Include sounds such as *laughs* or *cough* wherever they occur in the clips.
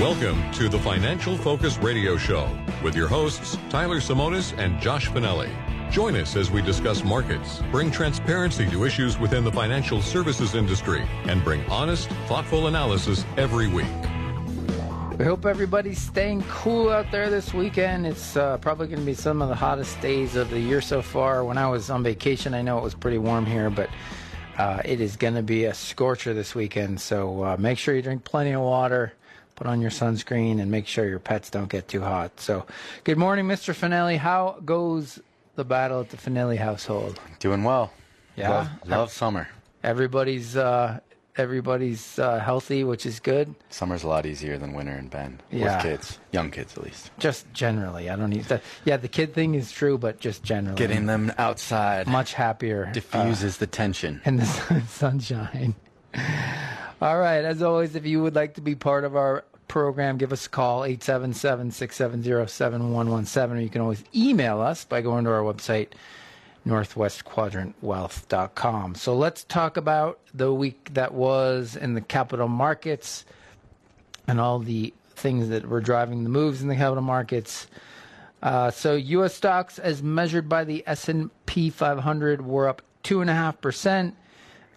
Welcome to the Financial Focus Radio Show with your hosts, Tyler Simonis and Josh Finelli. Join us as we discuss markets, bring transparency to issues within the financial services industry, and bring honest, thoughtful analysis every week. We hope everybody's staying cool out there this weekend. It's uh, probably going to be some of the hottest days of the year so far. When I was on vacation, I know it was pretty warm here, but uh, it is going to be a scorcher this weekend. So uh, make sure you drink plenty of water put on your sunscreen and make sure your pets don't get too hot. So, good morning, Mr. Finelli. How goes the battle at the Finelli household? Doing well. Yeah, love, love summer. Everybody's uh, everybody's uh, healthy, which is good. Summer's a lot easier than winter in Bend Yeah. with kids, young kids at least. Just generally, I don't need that. Yeah, the kid thing is true, but just generally, Getting them outside much happier. uh, diffuses the tension. in the sun- *laughs* sunshine. All right. As always, if you would like to be part of our program, give us a call, 877-670-7117, or you can always email us by going to our website, northwestquadrantwealth.com. So let's talk about the week that was in the capital markets and all the things that were driving the moves in the capital markets. Uh, so U.S. stocks, as measured by the S&P 500, were up two and a half percent.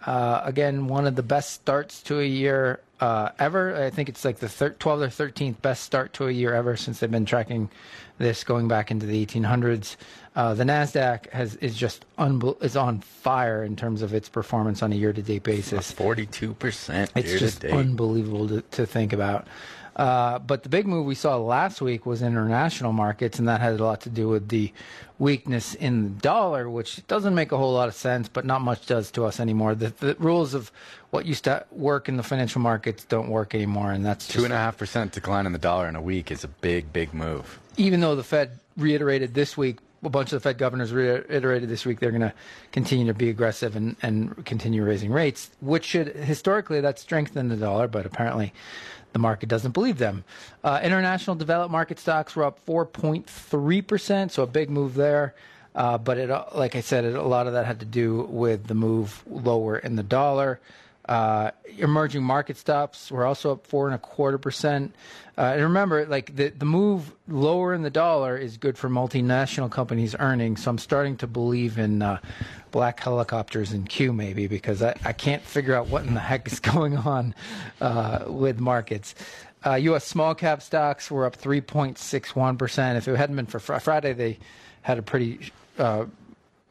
Uh, again, one of the best starts to a year uh, ever. I think it's like the thir- 12th or 13th best start to a year ever since they've been tracking this going back into the 1800s. Uh, the Nasdaq has is just unbel- is on fire in terms of its performance on a year-to-date basis. Forty-two percent It's just unbelievable to, to think about. Uh, but the big move we saw last week was international markets, and that had a lot to do with the weakness in the dollar, which doesn't make a whole lot of sense, but not much does to us anymore. The, the rules of what used to work in the financial markets don't work anymore, and that's Two and a half percent decline in the dollar in a week is a big, big move. even though the Fed reiterated this week, a bunch of the Fed governors reiterated this week they're going to continue to be aggressive and, and continue raising rates, which should historically that strengthen the dollar, but apparently the market doesn't believe them. Uh, international developed market stocks were up 4.3%, so a big move there. Uh, but it, uh, like I said, it, a lot of that had to do with the move lower in the dollar. Uh, emerging market stocks were also up four and a quarter percent. Uh, and remember, like the the move lower in the dollar is good for multinational companies' earnings. So I'm starting to believe in uh, black helicopters in Q maybe because I, I can't figure out what in the heck is *laughs* going on uh, with markets. Uh, U.S. small cap stocks were up 3.61 percent. If it hadn't been for Fri Friday, they had a pretty uh,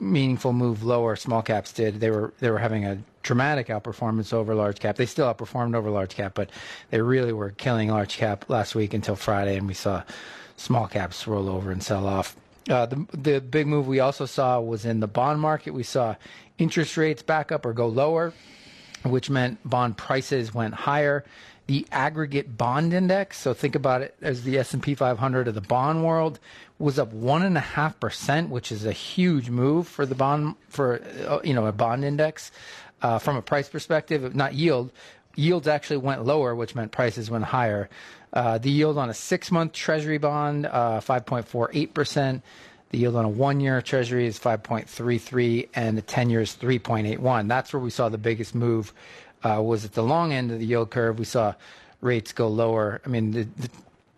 meaningful move lower. Small caps did. They were they were having a dramatic outperformance over large cap. They still outperformed over large cap, but they really were killing large cap last week until Friday, and we saw small caps roll over and sell off. Uh, the the big move we also saw was in the bond market. We saw interest rates back up or go lower, which meant bond prices went higher. The aggregate bond index, so think about it as the S and P 500 of the bond world, was up one and a half percent, which is a huge move for the bond for uh, you know a bond index uh, from a price perspective, not yield. Yields actually went lower, which meant prices went higher. Uh, the yield on a six-month Treasury bond, uh, 5.48 percent. The yield on a one-year Treasury is 5.33, and the 10-year is 3.81. That's where we saw the biggest move. Uh, was at the long end of the yield curve. We saw rates go lower. I mean, the, the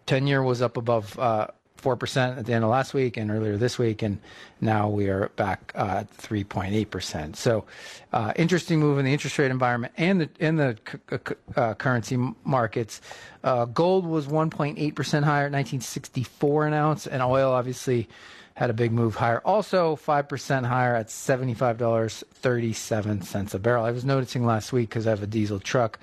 10-year was up above uh, 4% at the end of last week and earlier this week, and now we are back uh, at 3.8%. So, uh, interesting move in the interest rate environment and the in the c- c- uh, currency markets. Uh, gold was 1.8% higher at 1964 an ounce, and oil obviously had a big move higher. Also, 5% higher at $75.37 a barrel. I was noticing last week because I have a diesel truck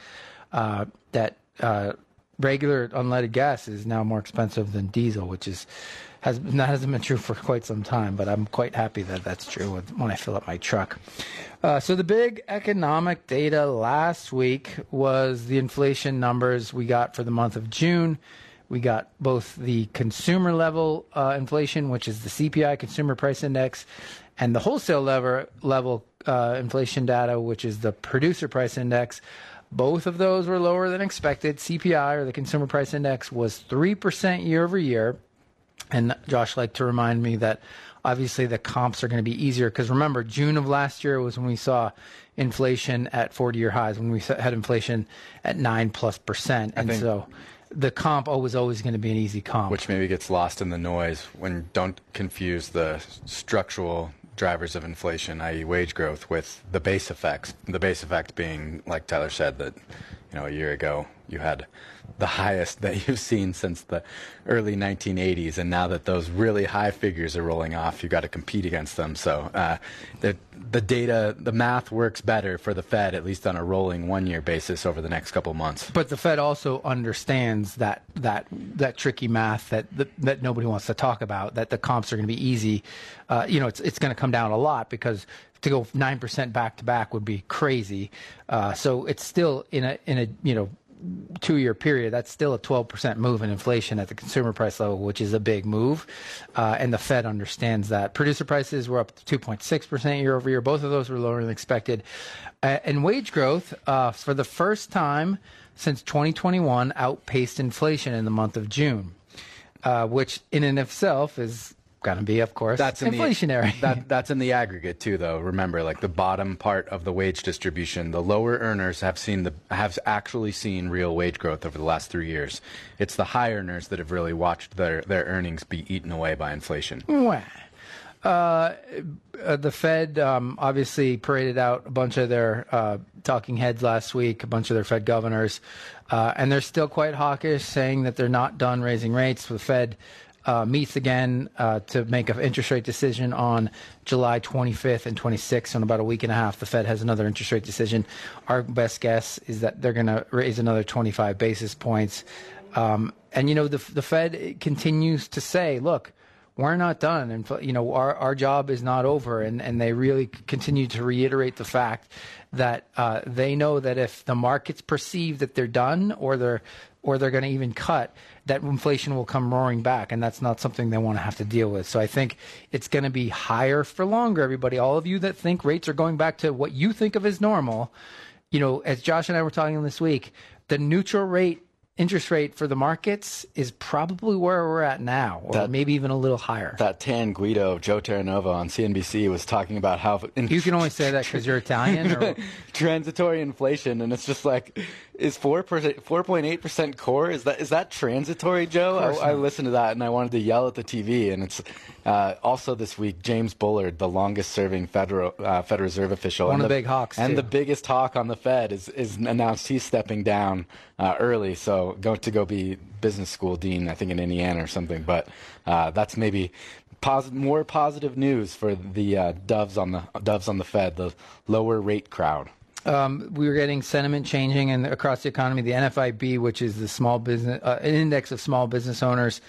uh, that uh, regular unleaded gas is now more expensive than diesel, which is has that hasn't been true for quite some time. But I'm quite happy that that's true when I fill up my truck. Uh, so the big economic data last week was the inflation numbers we got for the month of June. We got both the consumer level uh, inflation, which is the CPI, Consumer Price Index, and the wholesale level, level uh, inflation data, which is the Producer Price Index. Both of those were lower than expected. CPI, or the Consumer Price Index, was 3% year over year. And Josh liked to remind me that obviously the comps are going to be easier because remember, June of last year was when we saw inflation at 40 year highs, when we had inflation at 9 plus percent. And so the comp was always going to be an easy comp. Which maybe gets lost in the noise when don't confuse the structural drivers of inflation, i.e., wage growth, with the base effects. The base effect being, like Tyler said, that you know a year ago you had the highest that *laughs* you've seen since the early 1980s, and now that those really high figures are rolling off, you've got to compete against them. So uh, the the data, the math works better for the Fed, at least on a rolling one-year basis over the next couple months. But the Fed also understands that that that tricky math that that, that nobody wants to talk about. That the comps are going to be easy. Uh, you know, it's it's going to come down a lot because to go nine percent back to back would be crazy. Uh, so it's still in a in a you know two year period, that's still a 12% move in inflation at the consumer price level, which is a big move. Uh, and the Fed understands that. Producer prices were up 2.6% year over year. Both of those were lower than expected. Uh, and wage growth, uh, for the first time since 2021, outpaced inflation in the month of June, uh, which in and of itself is to be, of course, that's inflationary. The, that, that's in the aggregate too, though. Remember, like the bottom part of the wage distribution, the lower earners have seen the have actually seen real wage growth over the last three years. It's the high earners that have really watched their their earnings be eaten away by inflation. Well, uh, uh, the Fed um, obviously paraded out a bunch of their uh, talking heads last week, a bunch of their Fed governors, uh, and they're still quite hawkish, saying that they're not done raising rates. The Fed uh, meets again uh, to make an interest rate decision on July 25th and 26th. So In about a week and a half, the Fed has another interest rate decision. Our best guess is that they're going to raise another 25 basis points. Um, and you know, the the Fed continues to say, look. We're not done, and you know our, our job is not over, and, and they really continue to reiterate the fact that uh, they know that if the markets perceive that they're done or they're or they're going to even cut, that inflation will come roaring back, and that's not something they want to have to deal with. So I think it's going to be higher for longer. Everybody, all of you that think rates are going back to what you think of as normal, you know, as Josh and I were talking this week, the neutral rate interest rate for the markets is probably where we're at now, or that, maybe even a little higher. That Tan Guido, Joe Terranova on CNBC was talking about how in, you can only say that because you're Italian. Or... *laughs* transitory inflation, and it's just like, is four percent, four point eight percent core? Is that is that transitory, Joe? I, I, listened to that and I wanted to yell at the TV. And it's uh, also this week James Bullard, the longest-serving Federal uh, Federal Reserve official, one of the big hawks, and too. the biggest hawk on the Fed is is announced he's stepping down uh, early. So go to go be business school dean, I think in Indiana or something. But uh, that's maybe more positive news for the uh, doves on the doves on the Fed, the lower rate crowd. Um, we were getting sentiment changing and across the economy. The NFIB, which is the small business uh, index of small business owners,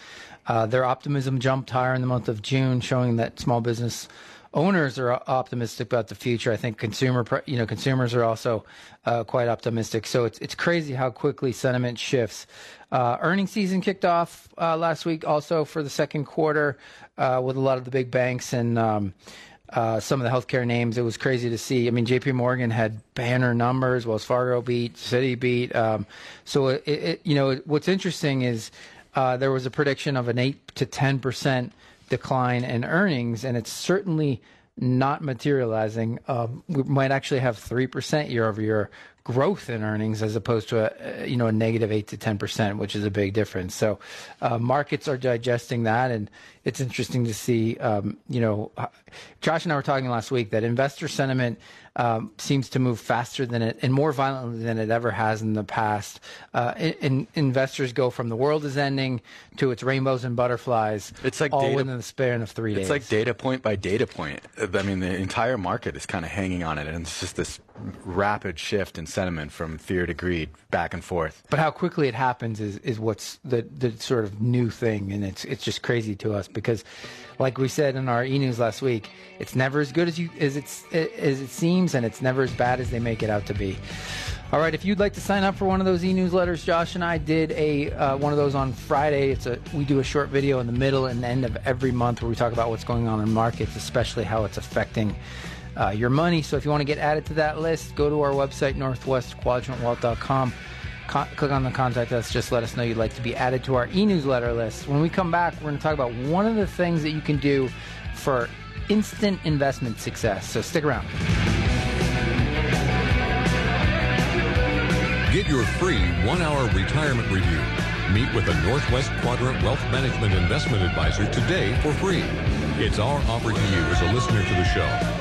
uh, their optimism jumped higher in the month of June, showing that small business owners are optimistic about the future. I think consumer, you know, consumers are also uh, quite optimistic. So it's it's crazy how quickly sentiment shifts. Uh, earnings season kicked off uh, last week, also for the second quarter, uh, with a lot of the big banks and. Um, uh, some of the healthcare names, it was crazy to see. I mean, J.P. Morgan had banner numbers, Wells Fargo beat, Citi beat. Um, so, it, it, you know, what's interesting is uh, there was a prediction of an eight to ten percent decline in earnings, and it's certainly not materializing. Um, we might actually have three percent year over year growth in earnings as opposed to a you know a negative eight to ten percent, which is a big difference. So uh, markets are digesting that, and it's interesting to see. Um, you know, Josh and I were talking last week that investor sentiment um, seems to move faster than it and more violently than it ever has in the past. Uh, in, investors go from the world is ending to its rainbows and butterflies. It's like all data, within the span of three it's days. It's like data point by data point. I mean, the entire market is kind of hanging on it, and it's just this rapid shift in sentiment from fear to greed, back and forth. But how quickly it happens is, is what's the, the sort of new thing, and it's it's just crazy to us because, like we said in our e-news last week, it's never as good as you as it's as it seems, and it's never as bad as they make it out to be. All right, if you'd like to sign up for one of those e-newsletters, Josh and I did a uh, one of those on Friday. It's a we do a short video in the middle and end of every month where we talk about what's going on in markets, especially how it's affecting uh, your money. So if you want to get added to that list, go to our website, northwestquadrantwealth.com. Con- click on the contact us. Just let us know you'd like to be added to our e newsletter list. When we come back, we're going to talk about one of the things that you can do for instant investment success. So stick around. Get your free one hour retirement review. Meet with a Northwest Quadrant Wealth Management Investment Advisor today for free. It's our offer to you as a listener to the show.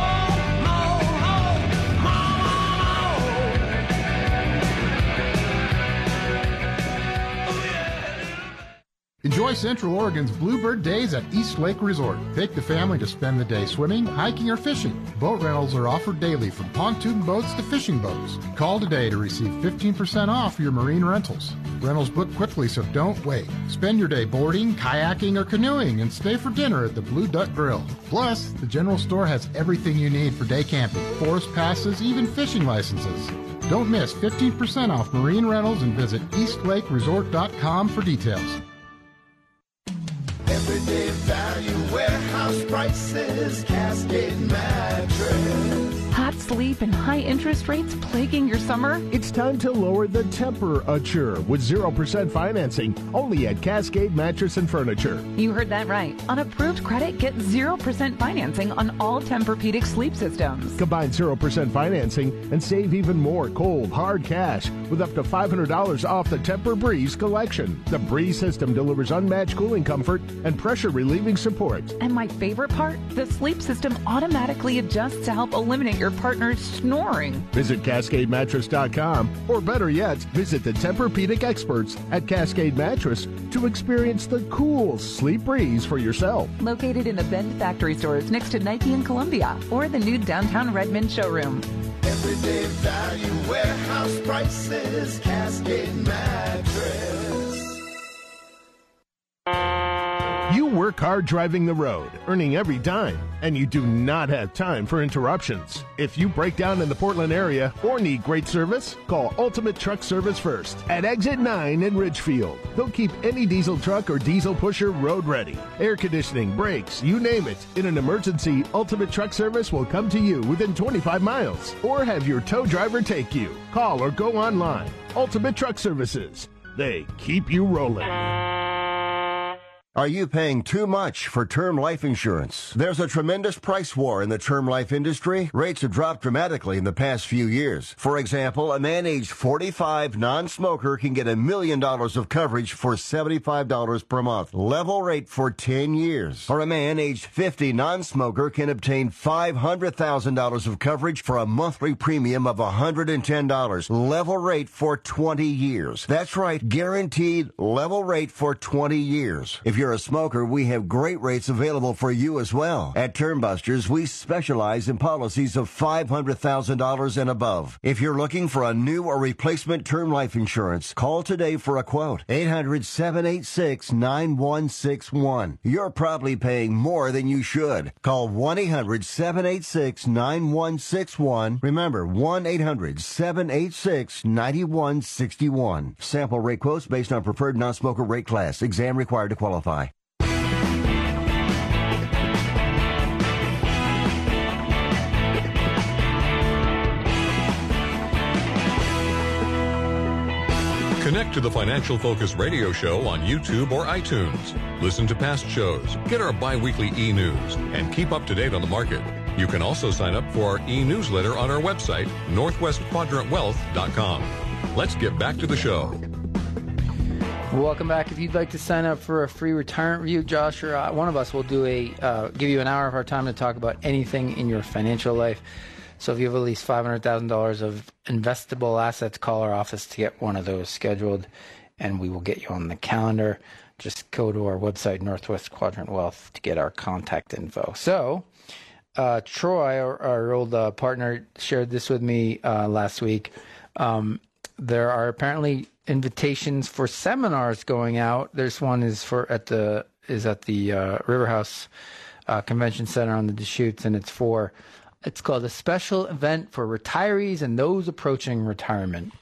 Enjoy Central Oregon's Bluebird Days at East Lake Resort. Take the family to spend the day swimming, hiking, or fishing. Boat rentals are offered daily from pontoon boats to fishing boats. Call today to receive 15% off your marine rentals. Rentals book quickly, so don't wait. Spend your day boarding, kayaking, or canoeing and stay for dinner at the Blue Duck Grill. Plus, the general store has everything you need for day camping, forest passes, even fishing licenses. Don't miss 15% off marine rentals and visit eastlakeresort.com for details. Everyday value warehouse prices, Cascade mattress. Sleep and high interest rates plaguing your summer? It's time to lower the temperature with 0% financing only at Cascade Mattress and Furniture. You heard that right. On approved credit, get 0% financing on all Tempur-Pedic sleep systems. Combine 0% financing and save even more cold, hard cash with up to $500 off the Tempur Breeze collection. The Breeze system delivers unmatched cooling comfort and pressure relieving support. And my favorite part, the sleep system automatically adjusts to help eliminate your partner's snoring. Visit CascadeMattress.com or better yet, visit the Tempur-Pedic experts at Cascade Mattress to experience the cool sleep breeze for yourself. Located in the Bend factory stores next to Nike and Columbia or the new downtown Redmond showroom. Everyday value warehouse prices, Cascade mattress. You work hard driving the road, earning every dime, and you do not have time for interruptions. If you break down in the Portland area or need great service, call Ultimate Truck Service first at Exit 9 in Ridgefield. They'll keep any diesel truck or diesel pusher road ready. Air conditioning, brakes, you name it. In an emergency, Ultimate Truck Service will come to you within 25 miles or have your tow driver take you. Call or go online. Ultimate Truck Services. They keep you rolling. Are you paying too much for term life insurance? There's a tremendous price war in the term life industry. Rates have dropped dramatically in the past few years. For example, a man aged 45 non-smoker can get a million dollars of coverage for $75 per month. Level rate for 10 years. Or a man aged 50 non-smoker can obtain $500,000 of coverage for a monthly premium of $110. Level rate for 20 years. That's right, guaranteed level rate for 20 years. If you're a smoker, we have great rates available for you as well. At Termbusters, we specialize in policies of $500,000 and above. If you're looking for a new or replacement term life insurance, call today for a quote. 800-786-9161. You're probably paying more than you should. Call 1-800-786-9161. Remember, 1-800-786-9161. Sample rate quotes based on preferred non-smoker rate class. Exam required to qualify. Connect to the Financial Focus radio show on YouTube or iTunes. Listen to past shows, get our bi-weekly e-news, and keep up to date on the market. You can also sign up for our e-newsletter on our website, northwestquadrantwealth.com. Let's get back to the show. Welcome back. If you'd like to sign up for a free retirement review, Josh or uh, one of us will do a uh, give you an hour of our time to talk about anything in your financial life. So if you have at least $500,000 of investable assets, call our office to get one of those scheduled, and we will get you on the calendar. Just go to our website, Northwest Quadrant Wealth, to get our contact info. So, uh, Troy, our, our old uh, partner, shared this with me uh, last week. Um, there are apparently invitations for seminars going out. There's one is for at the is at the uh, Riverhouse uh, Convention Center on the Deschutes, and it's for it's called a special event for retirees and those approaching retirement,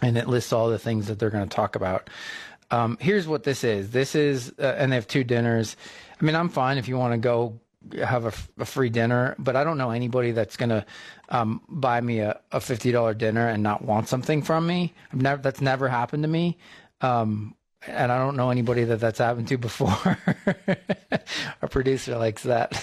and it lists all the things that they're going to talk about. Um, here's what this is. This is, uh, and they have two dinners. I mean, I'm fine if you want to go have a, a, free dinner, but I don't know anybody that's going to um, buy me a, a $50 dinner and not want something from me. Never, that's never happened to me. Um, and I don't know anybody that that's happened to before. *laughs* Our producer likes that.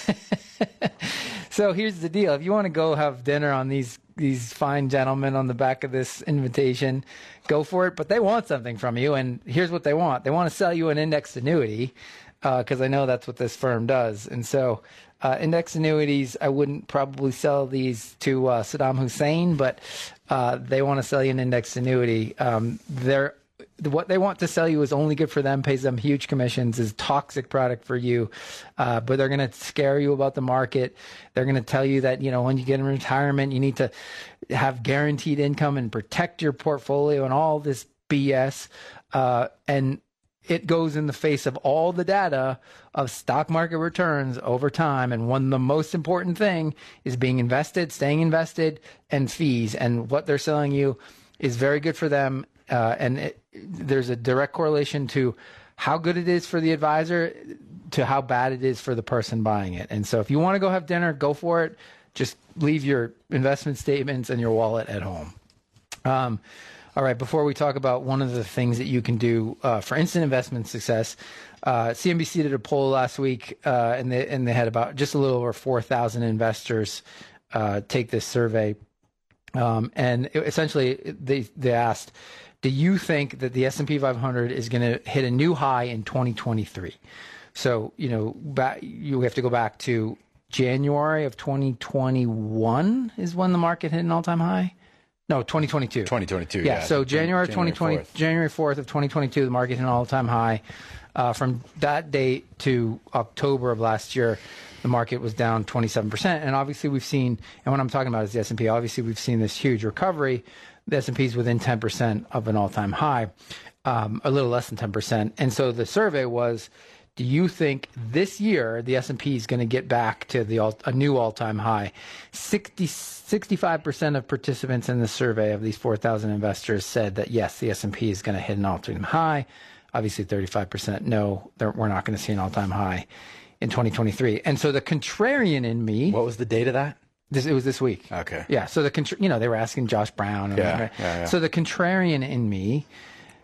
*laughs* so here's the deal: if you want to go have dinner on these these fine gentlemen on the back of this invitation, go for it. But they want something from you, and here's what they want: they want to sell you an indexed annuity because uh, I know that's what this firm does. And so, uh, index annuities, I wouldn't probably sell these to uh, Saddam Hussein, but uh, they want to sell you an index annuity. Um, they're what they want to sell you is only good for them, pays them huge commissions, is toxic product for you. Uh, but they're going to scare you about the market. They're going to tell you that you know when you get in retirement, you need to have guaranteed income and protect your portfolio and all this BS. Uh, and it goes in the face of all the data of stock market returns over time. And one, the most important thing is being invested, staying invested, and fees. And what they're selling you is very good for them. Uh, and it, there's a direct correlation to how good it is for the advisor to how bad it is for the person buying it. And so if you want to go have dinner, go for it. Just leave your investment statements and your wallet at home. Um, all right, before we talk about one of the things that you can do uh, for instant investment success, uh, CNBC did a poll last week, uh, and they and they had about just a little over four thousand investors uh, take this survey, um, and it, essentially they they asked, "Do you think that the S and P 500 is going to hit a new high in 2023?" So you know, back, you have to go back to January of 2021 is when the market hit an all time high. No, 2022. 2022. Yeah. yeah. so January, January 2020, 4th. January 4th of 2022, the market hit an all-time high. Uh, from that date to October of last year, the market was down 27%. And obviously, we've seen, and what I'm talking about is the S&P. Obviously, we've seen this huge recovery. The S&P is within 10% of an all-time high, um, a little less than 10%. And so the survey was do you think this year the S&P is going to get back to the all, a new all-time high? 60, 65% of participants in the survey of these 4,000 investors said that yes, the S&P is going to hit an all-time high. Obviously 35% no, we're not going to see an all-time high in 2023. And so the contrarian in me What was the date of that? This, it was this week. Okay. Yeah. So the contra- you know they were asking Josh Brown. Yeah, right? yeah, yeah. So the contrarian in me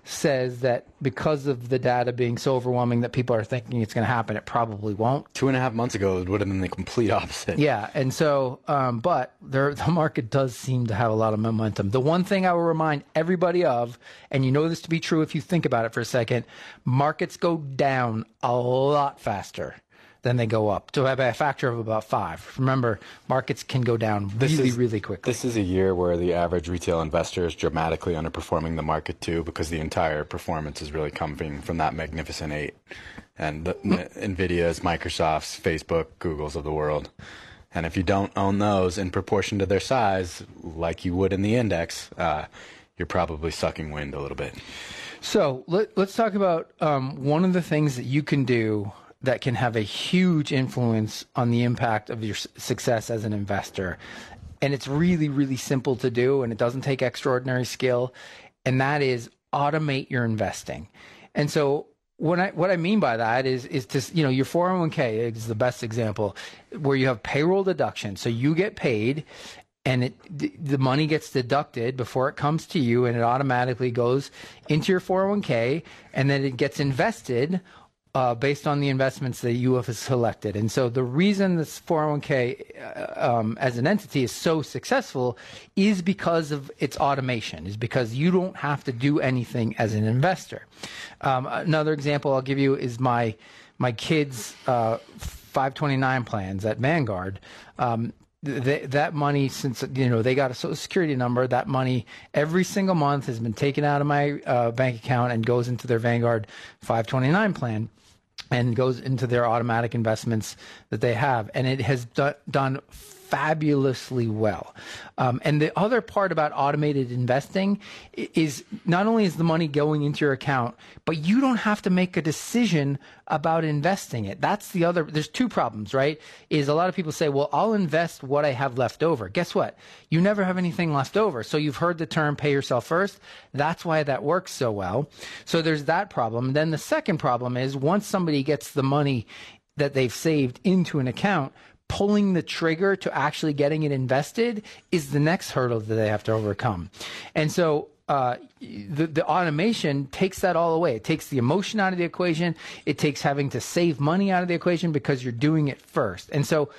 says that because of the data being so overwhelming that people are thinking it's going to happen, it probably won't. Two and a half months ago, it would have been the complete opposite. Yeah, and so, um, but there, the market does seem to have a lot of momentum. The one thing I will remind everybody of, and you know this to be true if you think about it for a second, markets go down a lot faster than they go up, to by a factor of about five. Remember, markets can go down really, is- really quickly. This is a year where the average retail investor is dramatically underperforming the market too, because the entire performance is really coming from that magnificent eight, and the, Nvidia's, Microsoft's, Facebook, Google's of the world. And if you don't own those in proportion to their size, like you would in the index, uh, you're probably sucking wind a little bit. So let, let's talk about um, one of the things that you can do that can have a huge influence on the impact of your success as an investor. And it's really, really simple to do, and it doesn't take extraordinary skill. And that is automate your investing. And so what I what I mean by that is is to you know your 401k is the best example where you have payroll deduction. So you get paid and it the, the money gets deducted before it comes to you and it automatically goes into your 401k and then it gets invested uh, based on the investments that you have selected. And so the reason this 401k uh, um, as an entity is so successful is because of its automation, is because you don't have to do anything as an investor. Um, another example I'll give you is my my kids' uh, 529 plans at Vanguard. Um, th- that money, since you know they got a social security number, that money every single month has been taken out of my uh, bank account and goes into their Vanguard 529 plan and goes into their automatic investments that they have. And it has do- done fabulously well. Um, and the other part about automated investing is not only is the money going into your account, but you don't have to make a decision about investing it. That's the other, there's two problems, right? Is a lot of people say, well, I'll invest what I have left over. Guess what? You never have anything left over. So you've heard the term pay yourself first. That's why that works so well. So there's that problem. Then the second problem is once somebody gets the money that they've saved into an account, pulling the trigger to actually getting it invested is the next hurdle that they have to overcome. And so uh, the, the automation takes that all away. It takes the emotion out of the equation. It takes having to save money out of the equation because you're doing it first. And so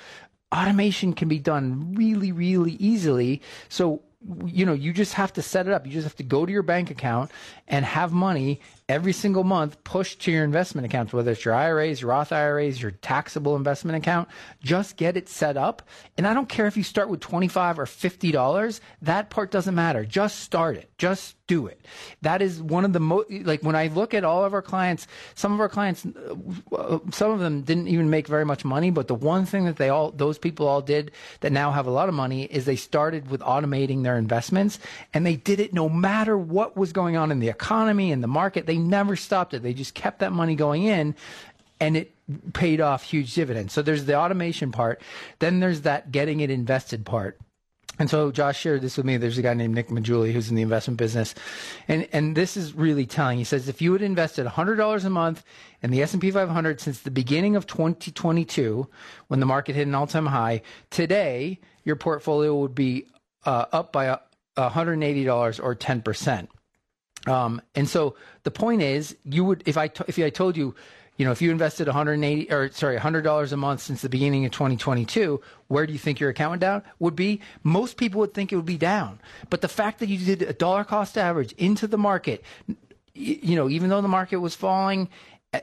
automation can be done really, really easily. So you know, you just have to set it up. You just have to go to your bank account and have money every single month pushed to your investment accounts, whether it's your IRAs, your Roth IRAs, your taxable investment account. Just get it set up. And I don't care if you start with 25 or $50. That part doesn't matter. Just start it. Just do it. That is one of the most, like when I look at all of our clients, some of our clients, uh, some of them didn't even make very much money, but the one thing that they all, those people all did that now have a lot of money is they started with automating their investments and they did it no matter what was going on in the economy and the market. They never stopped it. They just kept that money going in and it paid off huge dividends. So there's the automation part. Then there's that getting it invested part. And so Josh shared this with me. There's a guy named Nick Maggiulli who's in the investment business. And, and this is really telling. He says, if you had invested $100 a month in the S&P 500 since the beginning of 2022, when the market hit an all-time high, today your portfolio would be uh, up by $180 or 10%. Um, and so the point is, you would if I t- if I told you, you know, if you invested 180 or sorry, 100 dollars a month since the beginning of 2022, where do you think your account down would be? Most people would think it would be down, but the fact that you did a dollar cost average into the market, you know, even though the market was falling,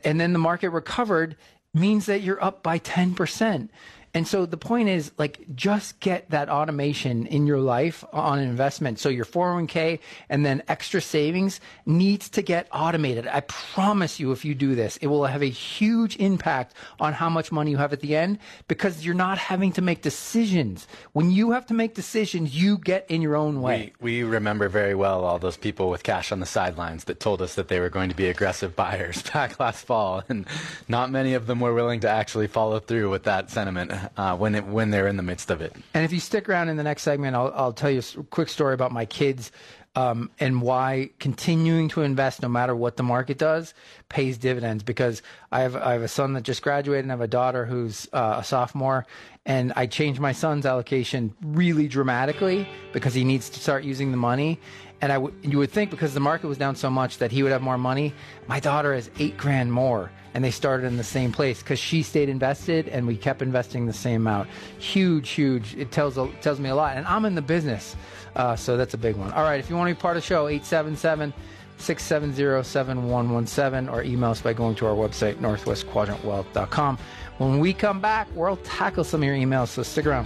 and then the market recovered, means that you're up by 10 percent. And so the point is like just get that automation in your life on investment. So your 401k and then extra savings needs to get automated. I promise you if you do this, it will have a huge impact on how much money you have at the end because you're not having to make decisions. When you have to make decisions, you get in your own way. We, we remember very well all those people with cash on the sidelines that told us that they were going to be aggressive *laughs* buyers back last fall and not many of them were willing to actually follow through with that sentiment *laughs* uh, when it, when they're in the midst of it. And if you stick around in the next segment, I'll, I'll tell you a quick story about my kids um, and why continuing to invest, no matter what the market does, pays dividends. Because I have I have a son that just graduated and I have a daughter who's uh, a sophomore, and I changed my son's allocation really dramatically because he needs to start using the money. And I w- you would think because the market was down so much that he would have more money. My daughter has eight grand more, and they started in the same place because she stayed invested, and we kept investing the same amount. Huge, huge. It tells tells me a lot, and I'm in the business, uh, so that's a big one. All right, if you want to be part of the show, eight seven seven. 670-7117 or email us by going to our website northwestquadrantwealth.com when we come back we'll tackle some of your emails so stick around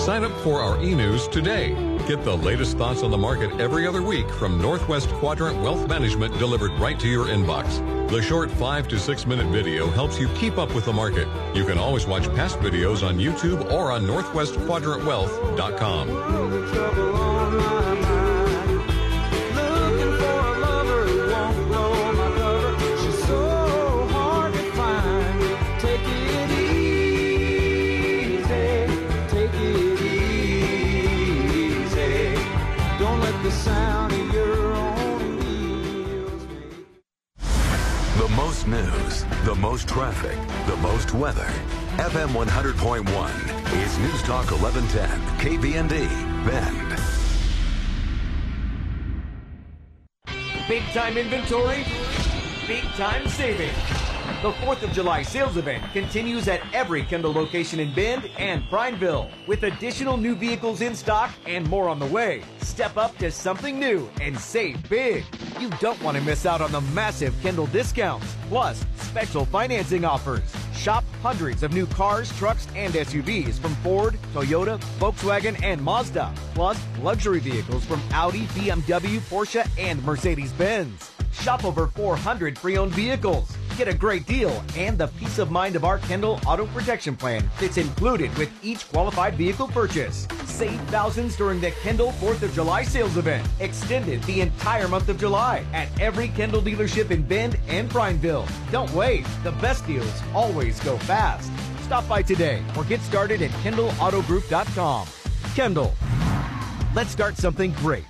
Sign up for our e-news today. Get the latest thoughts on the market every other week from Northwest Quadrant Wealth Management delivered right to your inbox. The short five to six minute video helps you keep up with the market. You can always watch past videos on YouTube or on northwestquadrantwealth.com. the most traffic, the most weather. FM 100.1 is News Talk 1110, KBND, Bend. Big time inventory, big time saving. The 4th of July sales event continues at every Kendall location in Bend and Prineville with additional new vehicles in stock and more on the way. Step up to something new and save big. You don't want to miss out on the massive Kendall discounts plus special financing offers. Shop Hundreds of new cars, trucks, and SUVs from Ford, Toyota, Volkswagen, and Mazda. Plus, luxury vehicles from Audi, BMW, Porsche, and Mercedes-Benz. Shop over 400 pre-owned vehicles. Get a great deal and the peace of mind of our Kendall Auto Protection Plan that's included with each qualified vehicle purchase. Save thousands during the Kendall 4th of July sales event, extended the entire month of July at every Kendall dealership in Bend and Prineville. Don't wait. The best deals always go fast. Stop by today or get started at KendallAutogroup.com. Kendall. Let's start something great.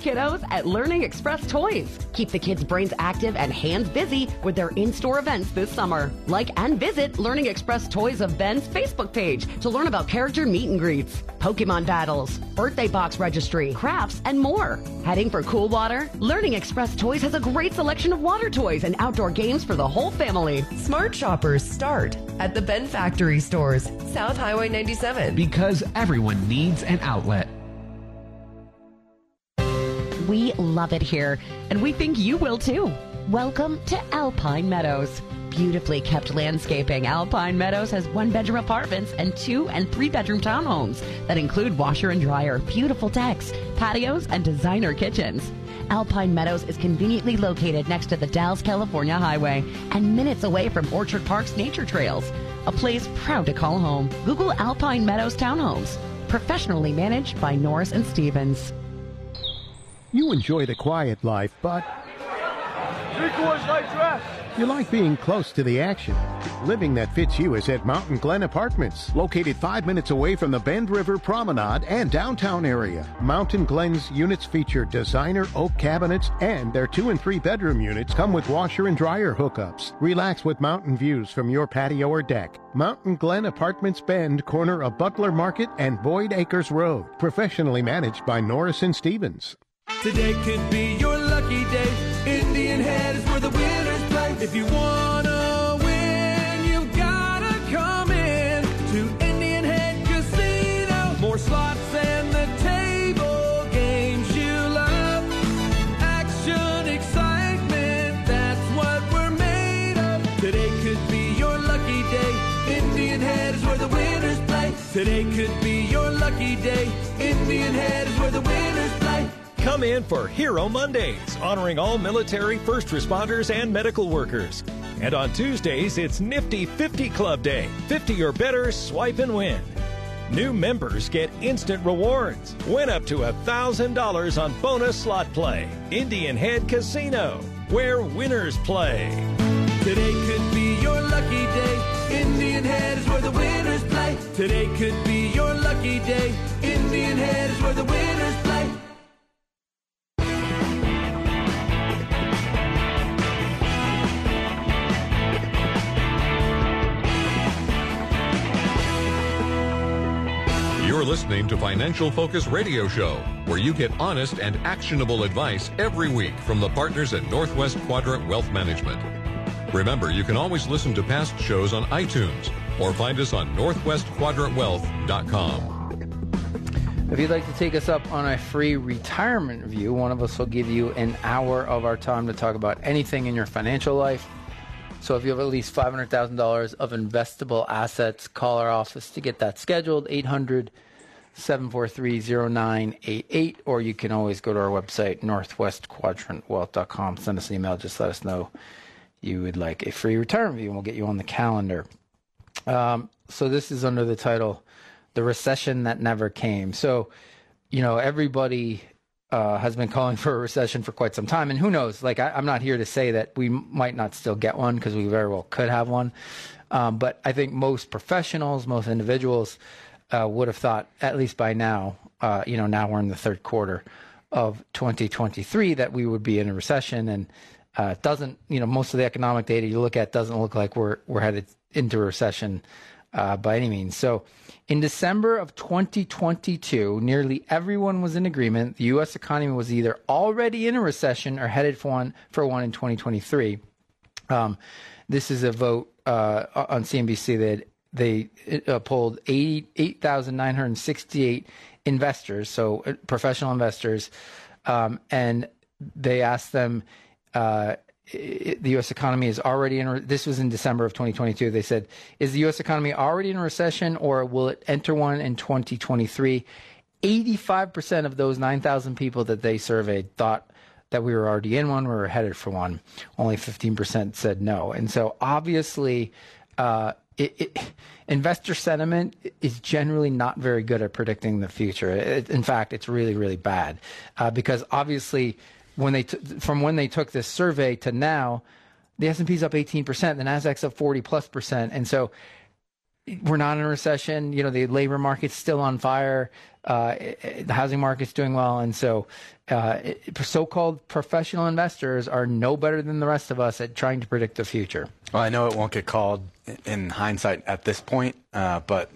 kiddos at Learning Express Toys. Keep the kids' brains active and hands busy with their in-store events this summer. Like and visit Learning Express Toys of Bend's Facebook page to learn about character meet and greets, Pokemon battles, birthday box registry, crafts, and more. Heading for cool water? Learning Express Toys has a great selection of water toys and outdoor games for the whole family. Smart shoppers start at the Bend Factory stores, South Highway 97. Because everyone needs an outlet. We love it here, and we think you will too. Welcome to Alpine Meadows. Beautifully kept landscaping, Alpine Meadows has one bedroom apartments and two and three bedroom townhomes that include washer and dryer, beautiful decks, patios, and designer kitchens. Alpine Meadows is conveniently located next to the Dalles, California highway and minutes away from Orchard Park's nature trails, a place proud to call home. Google Alpine Meadows Townhomes, professionally managed by Norris and Stevens. You enjoy the quiet life, but Three quarters light dress. you like being close to the action. Living that fits you is at Mountain Glen Apartments, located five minutes away from the Bend River Promenade and downtown area. Mountain Glen's units feature designer oak cabinets, and their two and three bedroom units come with washer and dryer hookups. Relax with mountain views from your patio or deck. Mountain Glen Apartments Bend, corner of Butler Market and Boyd Acres Road. Professionally managed by Norris and Stevens. Today could be your lucky day. Indian Head is where the winners play. If you wanna win, you've gotta come in to Indian Head Casino. More slots and the table games you love. Action, excitement, that's what we're made of. Today could be your lucky day. Indian Head is where the winners play. Today could Come in for Hero Mondays, honoring all military, first responders, and medical workers. And on Tuesdays, it's Nifty 50 Club Day. 50 or better, swipe and win. New members get instant rewards. Win up to $1,000 on bonus slot play. Indian Head Casino, where winners play. Today could be your lucky day. Indian Head is where the winners play. Today could be your lucky day. Indian Head is where the winners play. Listening to Financial Focus Radio Show, where you get honest and actionable advice every week from the partners at Northwest Quadrant Wealth Management. Remember, you can always listen to past shows on iTunes or find us on northwestquadrantwealth.com. If you'd like to take us up on a free retirement review, one of us will give you an hour of our time to talk about anything in your financial life. So if you have at least $500,000 of investable assets, call our office to get that scheduled, 800 743 0988, or you can always go to our website, northwestquadrantwealth.com. Send us an email, just let us know you would like a free retirement review, and we'll get you on the calendar. Um, so this is under the title "The Recession That Never Came." So, you know, everybody uh, has been calling *laughs* for a recession for quite some time, and who knows? Like, I, I'm not here to say that we might not still get one because we very well could have one. Um, but I think most professionals, most individuals, uh, would have thought, at least by now, uh, you know, now we're in the third quarter of 2023, that we would be in a recession, and uh, doesn't you know most of the economic data you look at doesn't look like we're we're headed into a recession uh, by any means. So, in December of 2022, nearly everyone was in agreement the U.S. economy was either already in a recession or headed for one for one in 2023. Um, this is a vote uh, on CNBC that they uh, polled 8,968 investors, so uh, professional investors, um, and they asked them uh, the U.S. economy is already in. Re- this was in December of 2022. They said, "Is the U.S. economy already in recession, or will it enter one in 2023?" 85% of those 9,000 people that they surveyed thought that we were already in one, we were headed for one. Only 15% said no. And so obviously, uh, it, it, investor sentiment is generally not very good at predicting the future. It, in fact, it's really, really bad uh, because obviously when they t- from when they took this survey to now, the S and P's up 18 percent, the Nasdaq's up 40 plus percent, and so we're not in a recession. You know, the labor market's still on fire. Uh, the housing market's doing well, and so uh, so-called professional investors are no better than the rest of us at trying to predict the future. Well, I know it won't get called in hindsight at this point, uh, but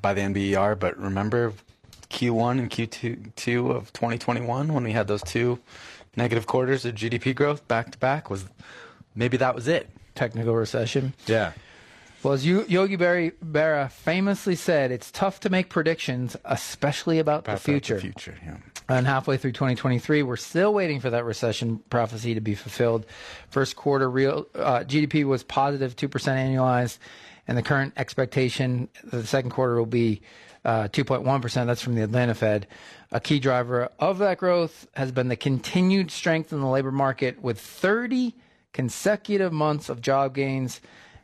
by the NBER. But remember Q1 and Q2 two of 2021 when we had those two negative quarters of GDP growth back to back was maybe that was it. Technical recession. Yeah. Well, as Yogi Berra famously said, it's tough to make predictions, especially about, about the future. The future, yeah. And halfway through 2023, we're still waiting for that recession prophecy to be fulfilled. First quarter real uh, GDP was positive 2% annualized, and the current expectation the second quarter will be uh, 2.1%. That's from the Atlanta Fed. A key driver of that growth has been the continued strength in the labor market with 30 consecutive months of job gains.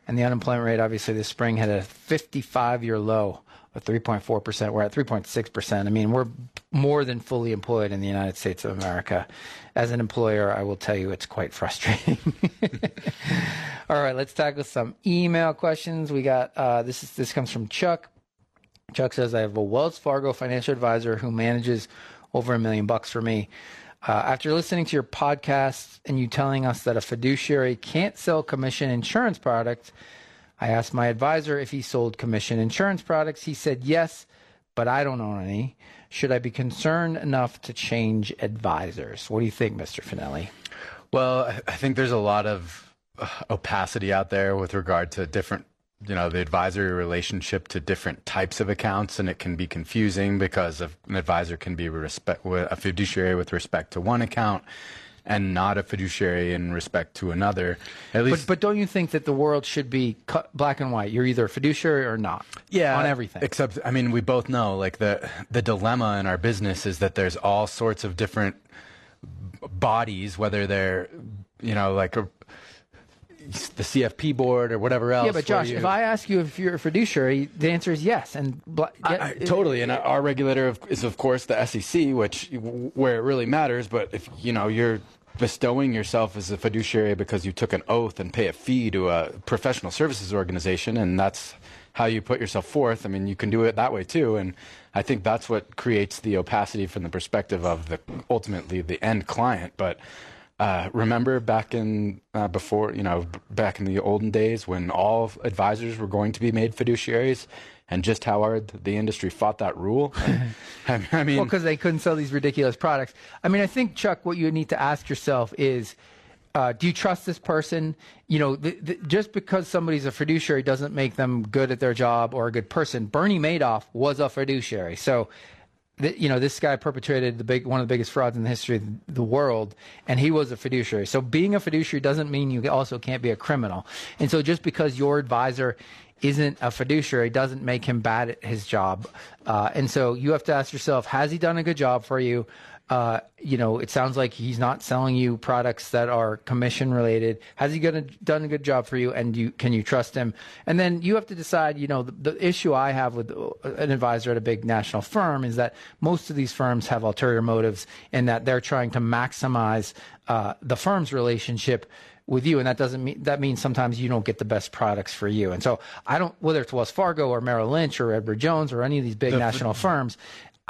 And the unemployment rate, obviously, this spring had a 55 year low of 3.4%. We're at 3.6%. I mean, we're more than fully employed in the United States of America. As an employer, I will tell you it's quite frustrating. *laughs* All right, let's tackle some email questions. We got uh, this. Is, this comes from Chuck. Chuck says, I have a Wells Fargo financial advisor who manages over a million bucks for me. Uh, after listening to your podcast and you telling us that a fiduciary can't sell commission insurance products, I asked my advisor if he sold commission insurance products. He said yes, but I don't own any. Should I be concerned enough to change advisors? What do you think, Mr. Finelli? Well, I think there's a lot of uh, opacity out there with regard to different you know the advisory relationship to different types of accounts and it can be confusing because an advisor can be respect, a fiduciary with respect to one account and not a fiduciary in respect to another. At least, but, but don't you think that the world should be cut black and white? You're either a fiduciary or not. Yeah, on everything. Except, I mean, we both know like the the dilemma in our business is that there's all sorts of different bodies, whether they're you know like a the CFP board or whatever else. Yeah, but Josh, you, if I ask you if you're a fiduciary, the answer is yes. And I, I, totally. And our regulator is, of course, the SEC, which where it really matters. But if you know you're bestowing yourself as a fiduciary because you took an oath and pay a fee to a professional services organization, and that's how you put yourself forth. I mean, you can do it that way too, and I think that's what creates the opacity from the perspective of the ultimately the end client. But uh, remember back in uh, before you know back in the olden days when all advisors were going to be made fiduciaries and just how hard the industry fought that rule *laughs* I, I mean well because they couldn't sell these ridiculous products i mean i think chuck what you need to ask yourself is uh, do you trust this person? You know, the, the, just because somebody's a fiduciary doesn't make them good at their job or a good person. Bernie Madoff was a fiduciary, so you know, this guy perpetrated the big one of the biggest frauds in the history of the world, and he was a fiduciary. So being a fiduciary doesn't mean you also can't be a criminal. And so just because your advisor isn't a fiduciary doesn't make him bad at his job. Uh, and so you have to ask yourself, has he done a good job for you? Uh, you know, it sounds like he's not selling you products that are commission related. Has he gonna, done a good job for you, and you can you trust him? And then you have to decide. You know, the, the, issue I have with an advisor at a big national firm is that most of these firms have ulterior motives in that they're trying to maximize uh, the firm's relationship with you, and that doesn't mean that means sometimes you don't get the best products for you. And so I don't whether it's Wells Fargo or Merrill Lynch or Edward Jones or any of these big national firms.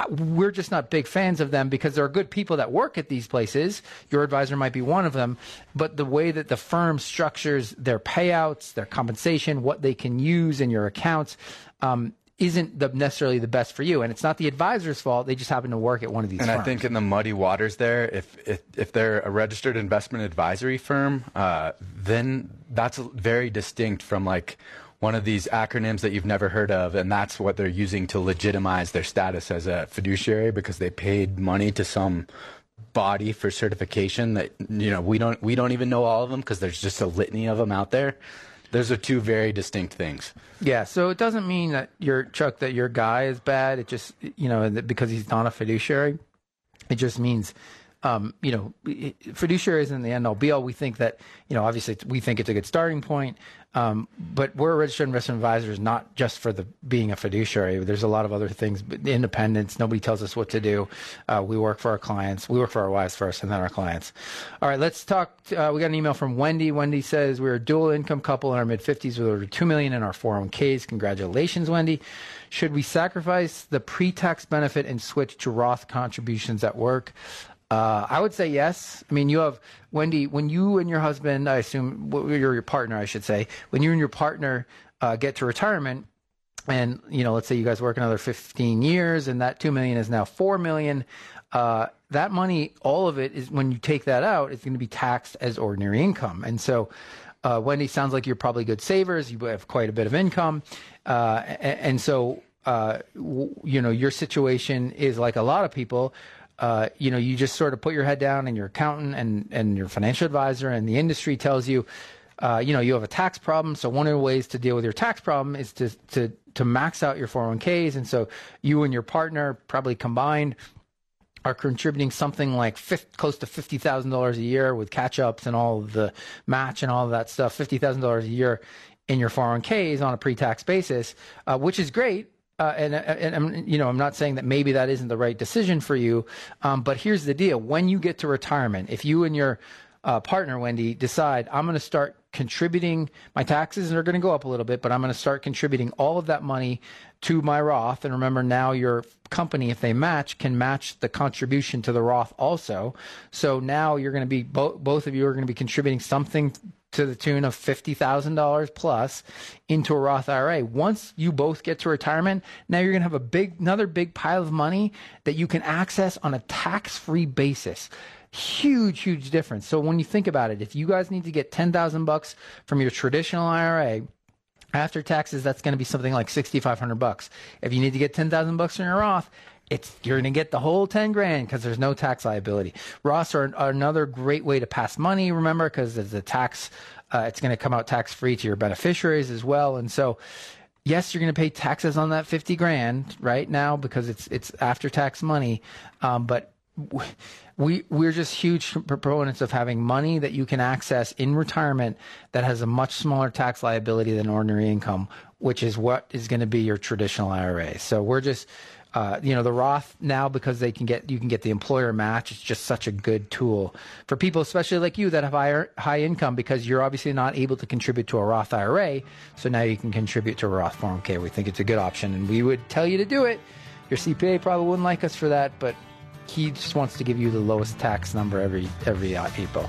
We're just not big fans of them because there are good people that work at these places. Your advisor might be one of them, but the way that the firm structures their payouts, their compensation, what they can use in your accounts, um, isn't the, necessarily the best for you. And it's not the advisor's fault. They just happen to work at one of these and firms. I think in the muddy waters there, if if, if they're a registered investment advisory firm, uh, then that's very distinct from like one of these acronyms that you've never heard of, and that's what they're using to legitimize their status as a fiduciary because they paid money to some body for certification that you know we don't we don't even know all of them because there's just a litany of them out there. Those are two very distinct things. Yeah, so it doesn't mean that your Chuck that your guy is bad. It just you know because he's not a fiduciary, it just means um, you know, fiduciary isn't the end all be all. We think that, you know, obviously we think it's a good starting point, um, but we're registered investment advisors not just for the being a fiduciary. There's a lot of other things, but independence. Nobody tells us what to do. Uh, we work for our clients. We work for our wives first, and then our clients. All right, let's talk. Uh, we got an email from Wendy. Wendy says we're a dual income couple in our mid 50s with over two million in our 401ks. Congratulations, Wendy. Should we sacrifice the pre-tax benefit and switch to Roth contributions at work? Uh, I would say yes. I mean, you have Wendy. When you and your husband, I assume you're your partner, I should say, when you and your partner uh, get to retirement, and you know, let's say you guys work another 15 years, and that two million is now four million. Uh, that money, all of it, is when you take that out, it's going to be taxed as ordinary income, and so. Uh, Wendy, sounds like you're probably good savers. You have quite a bit of income, uh, and, and, so uh, you know your situation is like a lot of people uh, you know, you just sort of put your head down and your accountant and, and your financial advisor and the industry tells you, uh, you know, you have a tax problem. So one of the ways to deal with your tax problem is to, to, to max out your 401ks. And so you and your partner probably combined are contributing something like 50, close to $50,000 a year with catch ups and all the match and all that stuff, $50,000 a year in your 401ks on a pre tax basis, uh, which is great uh, and, uh, and you know, I'm not saying that maybe that isn't the right decision for you, um, but here's the deal: when you get to retirement, if you and your uh, partner Wendy decide I'm going to start contributing, my taxes are going to go up a little bit, but I'm going to start contributing all of that money to my Roth. And remember, now your company, if they match, can match the contribution to the Roth also. So now you're going to be bo- both of you are going to be contributing something to the tune of $50,000 plus into a Roth IRA. Once you both get to retirement, now you're going to have a big, another big pile of money that you can access on a tax free basis. Huge, huge difference. So when you think about it, if you guys need to get 10,000 bucks from your traditional IRA, after taxes, that's going to be something like 6,500 bucks. If you need to get 10,000 bucks from your Roth, it's you're going to get the whole 10 grand because there's no tax liability. Roths are, are another great way to pass money, remember, because there's a tax, uh, it's going to come out tax free to your beneficiaries as well. And so, yes, you're going to pay taxes on that 50 grand right now because it's, it's after tax money. Um, but we, we're just huge proponents of having money that you can access in retirement that has a much smaller tax liability than ordinary income, which is what is going to be your traditional IRA. So we're just, uh, you know, the Roth now because they can get you can get the employer match. It's just such a good tool for people, especially like you that have higher high income because you're obviously not able to contribute to a Roth IRA. So now you can contribute to a Roth 401k. We think it's a good option, and we would tell you to do it. Your CPA probably wouldn't like us for that, but he just wants to give you the lowest tax number every every uh, April.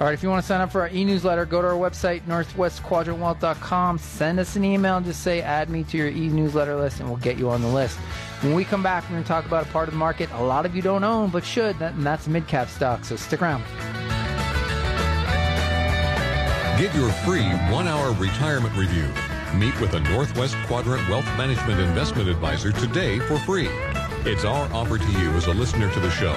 All right, if you want to sign up for our e-newsletter, go to our website, northwestquadrantwealth.com. Send us an email and just say, add me to your e-newsletter list, and we'll get you on the list. When we come back, we're going to talk about a part of the market a lot of you don't own, but should, and that's mid-cap stock, so stick around. Get your free one-hour retirement review. Meet with a Northwest Quadrant Wealth Management Investment Advisor today for free. It's our offer to you as a listener to the show.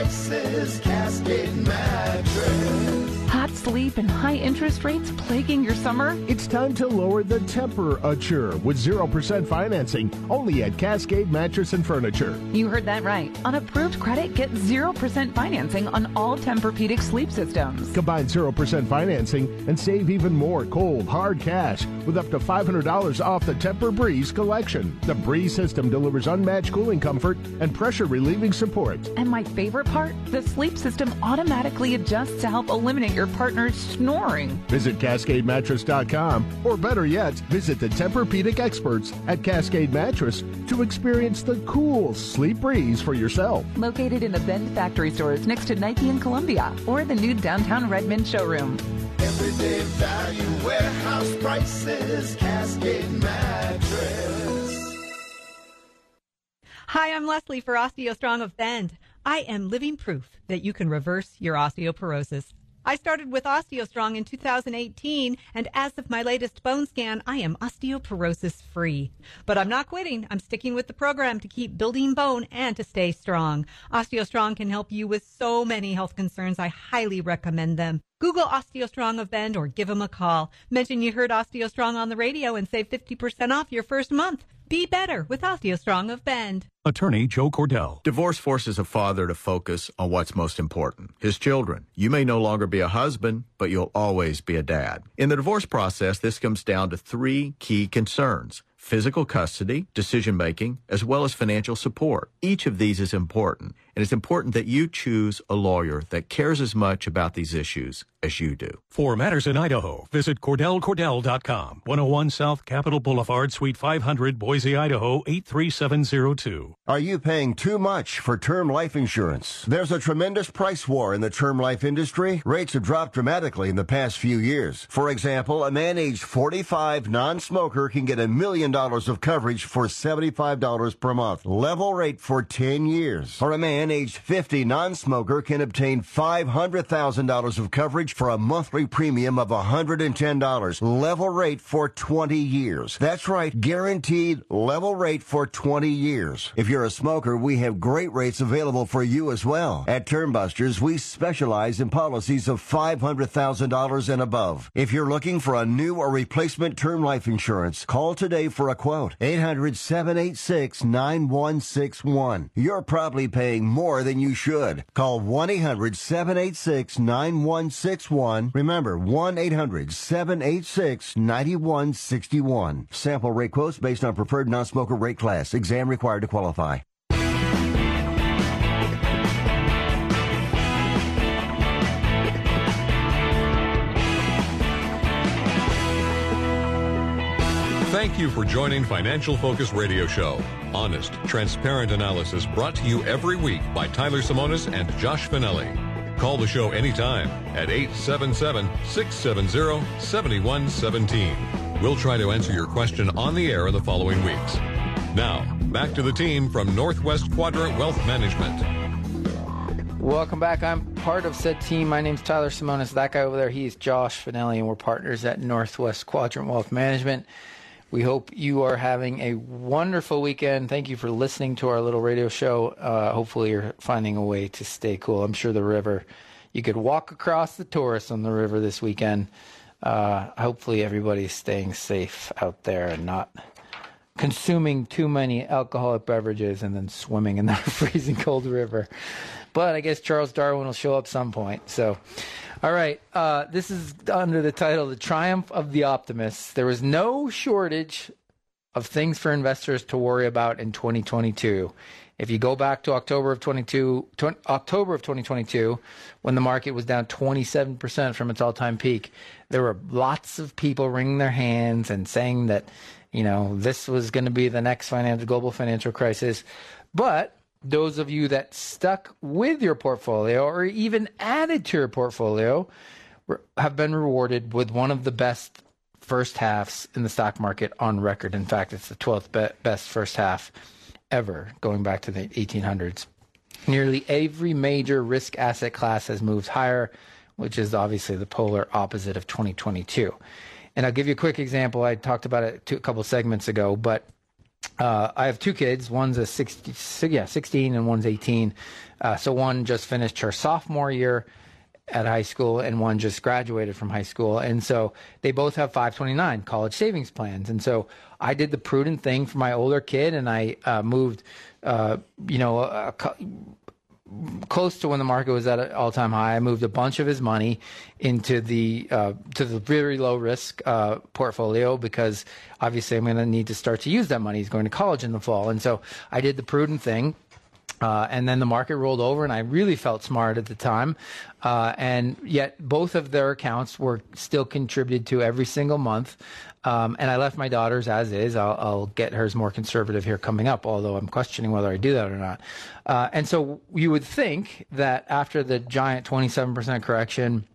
prices, cascade mad sleep, and high interest rates plaguing your summer? It's time to lower the temperature with 0% financing only at Cascade Mattress and Furniture. You heard that right. On approved credit, get 0% financing on all Tempur-Pedic sleep systems. Combine 0% financing and save even more cold, hard cash with up to $500 off the Tempur Breeze collection. The Breeze system delivers unmatched cooling comfort and pressure relieving support. And my favorite part, the sleep system automatically adjusts to help eliminate your partner's snoring. Visit CascadeMattress.com or better yet, visit the Tempur-Pedic experts at Cascade Mattress to experience the cool sleep breeze for yourself. Located in the Bend factory stores next to Nike in Columbia or the new downtown Redmond showroom. Everyday value warehouse prices, Cascade Mattress. Hi, I'm Leslie for OsteoStrong of Bend. I am living proof that you can reverse your osteoporosis. I started with OsteoStrong in 2018, and as of my latest bone scan, I am osteoporosis free. But I'm not quitting. I'm sticking with the program to keep building bone and to stay strong. OsteoStrong can help you with so many health concerns. I highly recommend them. Google OsteoStrong of Bend or give them a call. Mention you heard OsteoStrong on the radio and save 50% off your first month. Be better with OsteoStrong of Bend. Attorney Joe Cordell. Divorce forces a father to focus on what's most important his children. You may no longer be a husband, but you'll always be a dad. In the divorce process, this comes down to three key concerns physical custody, decision making, as well as financial support. Each of these is important, and it's important that you choose a lawyer that cares as much about these issues as you do. For matters in Idaho, visit CordellCordell.com. 101 South Capitol Boulevard, Suite 500, Boise, Idaho 83702. Are you paying too much for term life insurance? There's a tremendous price war in the term life industry. Rates have dropped dramatically in the past few years. For example, a man aged 45 non-smoker can get a million dollars of coverage for $75 per month. Level rate for 10 years. Or a man aged 50 non-smoker can obtain $500,000 of coverage for a monthly premium of $110. Level rate for 20 years. That's right, guaranteed level rate for 20 years. If you're a smoker, we have great rates available for you as well. At Termbusters, we specialize in policies of $500,000 and above. If you're looking for a new or replacement term life insurance, call today for a quote. 800 786 9161. You're probably paying more than you should. Call 1 800 786 9161. One, remember, 1 800 786 9161. Sample rate quotes based on preferred non smoker rate class. Exam required to qualify. Thank you for joining Financial Focus Radio Show. Honest, transparent analysis brought to you every week by Tyler Simonis and Josh Finelli. Call the show anytime at 877-670-7117. We'll try to answer your question on the air in the following weeks. Now, back to the team from Northwest Quadrant Wealth Management. Welcome back. I'm part of said team. My name's Tyler Simonis. That guy over there, he's Josh Finelli, and we're partners at Northwest Quadrant Wealth Management. We hope you are having a wonderful weekend. Thank you for listening to our little radio show. Uh, hopefully, you're finding a way to stay cool. I'm sure the river, you could walk across the Taurus on the river this weekend. Uh, hopefully, everybody's staying safe out there and not consuming too many alcoholic beverages and then swimming in the *laughs* freezing cold river. But I guess Charles Darwin will show up some point. So, all right. Uh, this is under the title The Triumph of the Optimists. There was no shortage of things for investors to worry about in 2022. If you go back to October of 22, 20, October of 2022, when the market was down 27% from its all-time peak, there were lots of people wringing their hands and saying that, you know, this was going to be the next global financial crisis. But those of you that stuck with your portfolio or even added to your portfolio have been rewarded with one of the best first halves in the stock market on record. In fact, it's the 12th be- best first half ever, going back to the 1800s. Nearly every major risk asset class has moved higher, which is obviously the polar opposite of 2022. And I'll give you a quick example. I talked about it two, a couple segments ago, but uh, I have two kids. One's a 60, yeah, 16 and one's 18. Uh, so one just finished her sophomore year at high school and one just graduated from high school. And so they both have 529 college savings plans. And so I did the prudent thing for my older kid and I uh, moved, uh, you know, a, close to when the market was at an all-time high. I moved a bunch of his money into the uh, to the very low risk uh, portfolio because obviously I'm going to need to start to use that money. He's going to college in the fall, and so I did the prudent thing. Uh, and then the market rolled over, and I really felt smart at the time. Uh, and yet, both of their accounts were still contributed to every single month. Um, and I left my daughter's as is. I'll, I'll, get hers more conservative here coming up, although I'm questioning whether I do that or not. Uh, and so you would think that after the giant 27% correction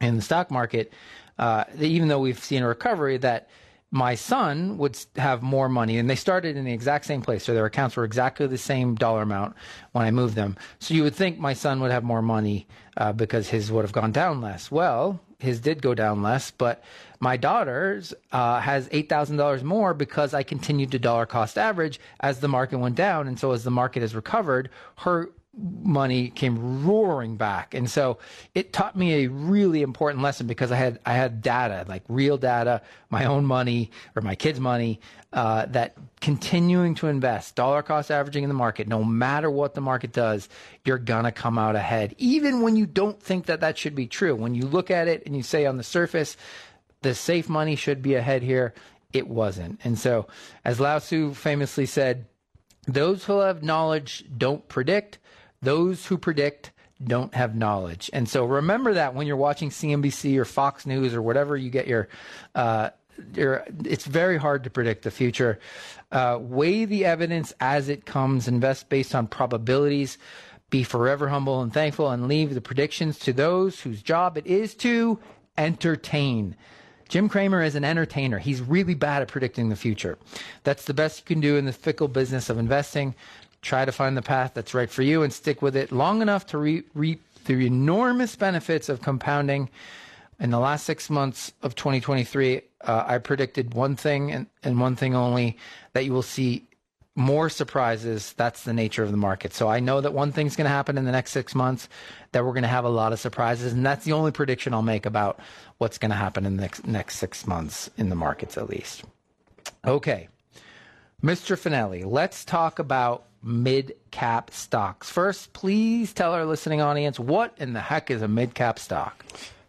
in the stock market, uh, even though we've seen a recovery, that my son would have more money and they started in the exact same place so their accounts were exactly the same dollar amount when i moved them so you would think my son would have more money uh, because his would have gone down less well his did go down less but my daughter's uh, has $8,000 more because I continued to dollar cost average as the market went down. And so as the market has recovered, her money came roaring back and so it taught me a really important lesson because i had i had data like real data my own money or my kids money uh, that continuing to invest dollar cost averaging in the market no matter what the market does you're gonna come out ahead even when you don't think that that should be true when you look at it and you say on the surface the safe money should be ahead here. It wasn't. And so, as Lao Tzu famously said, those who have knowledge don't predict, those who predict don't have knowledge. And so, remember that when you're watching CNBC or Fox News or whatever you get your. Uh, your, it's very hard to predict the future. Uh, weigh the evidence as it comes, invest based on probabilities, be forever humble and thankful, and leave the predictions to those whose job it is to entertain. Jim Cramer is an entertainer. He's really bad at predicting the future. That's the best you can do in the fickle business of investing. Try to find the path that's right for you and stick with it long enough to re- reap the enormous benefits of compounding. In the last six months of 2023, uh, I predicted one thing and, and one thing only that you will see more surprises. That's the nature of the market. So I know that one thing's going to happen in the next six months, that we're going to have a lot of surprises. And that's the only prediction I'll make about what's going to happen in the next, next six months in the markets, at least. Okay. Mr. Finelli, let's talk about mid cap stocks. First, please tell our listening audience what in the heck is a mid cap stock?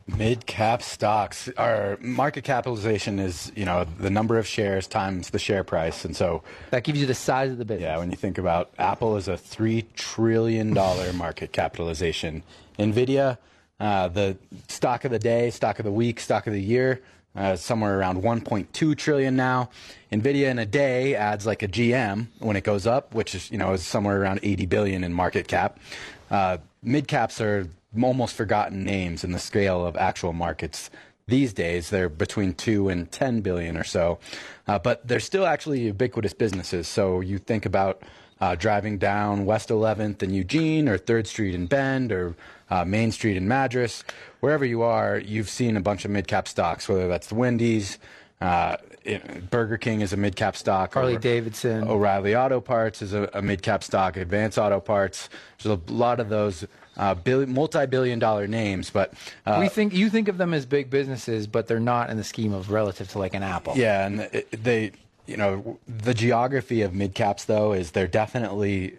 Mid cap stocks, our market capitalization is, you know, the number of shares times the share price. And so that gives you the size of the business. Yeah, when you think about Apple is a $3 trillion market capitalization. NVIDIA, uh, the stock of the day, stock of the week, stock of the year, uh, somewhere around 1.2 trillion now. Nvidia in a day adds like a GM when it goes up, which is you know is somewhere around 80 billion in market cap. Uh, mid caps are almost forgotten names in the scale of actual markets these days. They're between two and 10 billion or so, uh, but they're still actually ubiquitous businesses. So you think about uh, driving down West 11th in Eugene or 3rd Street in Bend or uh, Main Street in Madras, wherever you are, you've seen a bunch of mid cap stocks, whether that's the Wendy's. Uh, it, Burger King is a mid cap stock. Harley Davidson. O'Reilly Auto Parts is a, a mid cap stock. Advance Auto Parts. There's a lot of those uh, billion, multi-billion dollar names, but uh, we think you think of them as big businesses, but they're not in the scheme of relative to like an Apple. Yeah, and they, you know, the geography of mid caps though is they're definitely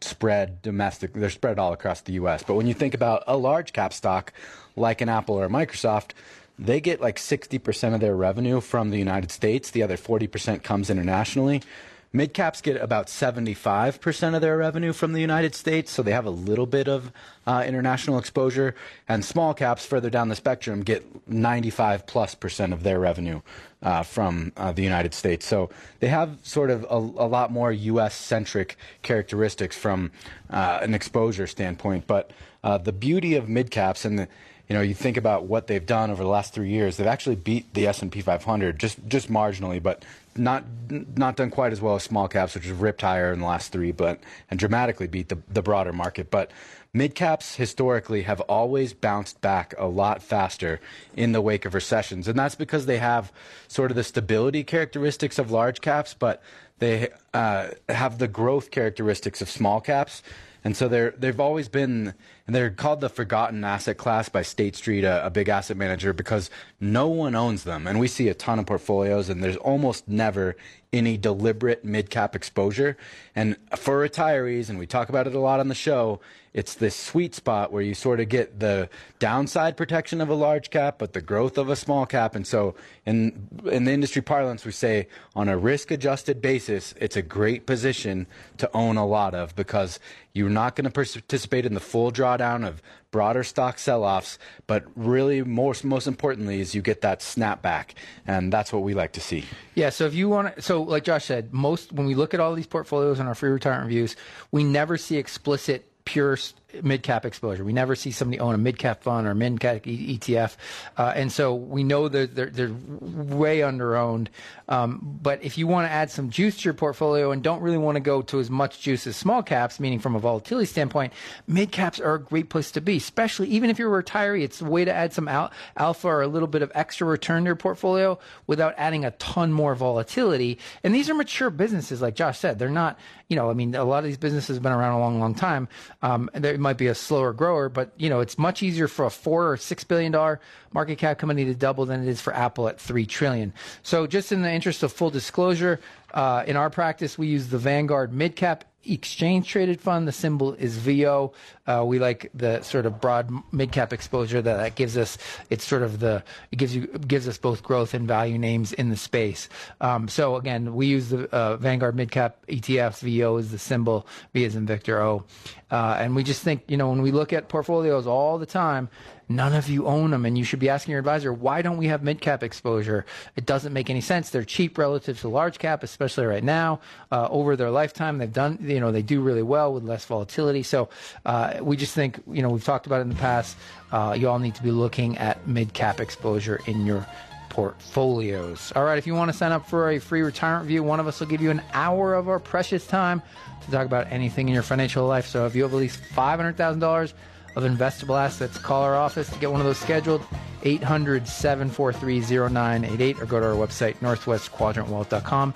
spread domestic. They're spread all across the U.S. But when you think about a large cap stock like an Apple or a Microsoft, they get like 60% of their revenue from the United States. The other 40% comes internationally. Mid caps get about 75% of their revenue from the United States, so they have a little bit of uh, international exposure. And small caps further down the spectrum get 95 plus percent of their revenue uh, from uh, the United States. So they have sort of a, a lot more U.S. centric characteristics from uh, an exposure standpoint. But uh, the beauty of mid caps and the you know, you think about what they've done over the last three years. They've actually beat the S and P 500 just just marginally, but not not done quite as well as small caps, which have ripped higher in the last three, but and dramatically beat the the broader market. But mid caps historically have always bounced back a lot faster in the wake of recessions, and that's because they have sort of the stability characteristics of large caps, but they uh, have the growth characteristics of small caps. And so they're, they've always been And they're called the forgotten asset class by State Street, a, a big asset manager, because no one owns them. And we see a ton of portfolios, and there's almost never any deliberate mid cap exposure. And for retirees, and we talk about it a lot on the show, it's this sweet spot where you sort of get the downside protection of a large cap, but the growth of a small cap. And so, in in the industry parlance, we say on a risk adjusted basis, it's a great position to own a lot of because you're not going to participate in the full drawdown of broader stock sell-offs, but really most most importantly is you get that snapback, and that's what we like to see. Yeah. So if you want to, so like Josh said, most when we look at all these portfolios in our free retirement reviews, we never see explicit pure mid cap exposure. We never see somebody own a mid cap fund or mid cap ETF, uh, and so we know that they're, they're way under owned. Um, but if you want to add some juice to your portfolio and don't really want to go to as much juice as small caps, meaning from a volatility standpoint, mid caps are a great place to be. Especially even if you're a retiree, it's a way to add some al- alpha or a little bit of extra return to your portfolio without adding a ton more volatility. And these are mature businesses, like Josh said. They're not, you know, I mean, a lot of these businesses have been around a long, long time. Um, and it might be a slower grower, but you know, it's much easier for a four or six billion dollar market cap company to double than it is for Apple at three trillion. So, just in the interest of full disclosure, uh, in our practice, we use the Vanguard Mid Cap exchange traded fund. The symbol is VO. Uh, we like the sort of broad mid cap exposure that that gives us. It's sort of the it gives you gives us both growth and value names in the space. Um, so again, we use the uh, Vanguard mid cap ETFs. VO is the symbol. V is in Victor O. Uh, and we just think you know when we look at portfolios all the time None of you own them, and you should be asking your advisor, why don't we have mid cap exposure? It doesn't make any sense. They're cheap relative to large cap, especially right now. Uh, over their lifetime, they've done, you know, they do really well with less volatility. So uh, we just think, you know, we've talked about it in the past. Uh, you all need to be looking at mid cap exposure in your portfolios. All right, if you want to sign up for a free retirement review, one of us will give you an hour of our precious time to talk about anything in your financial life. So if you have at least $500,000 of investable assets, call our office to get one of those scheduled. 800 743 0988 or go to our website, northwestquadrantwealth.com,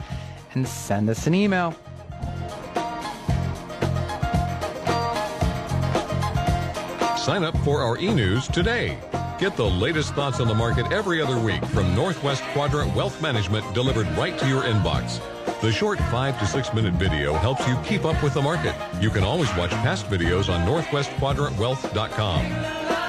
and send us an email. Sign up for our e-news today. Get the latest thoughts on the market every other week from Northwest Quadrant Wealth Management delivered right to your inbox. The short five to six minute video helps you keep up with the market. You can always watch past videos on northwestquadrantwealth.com.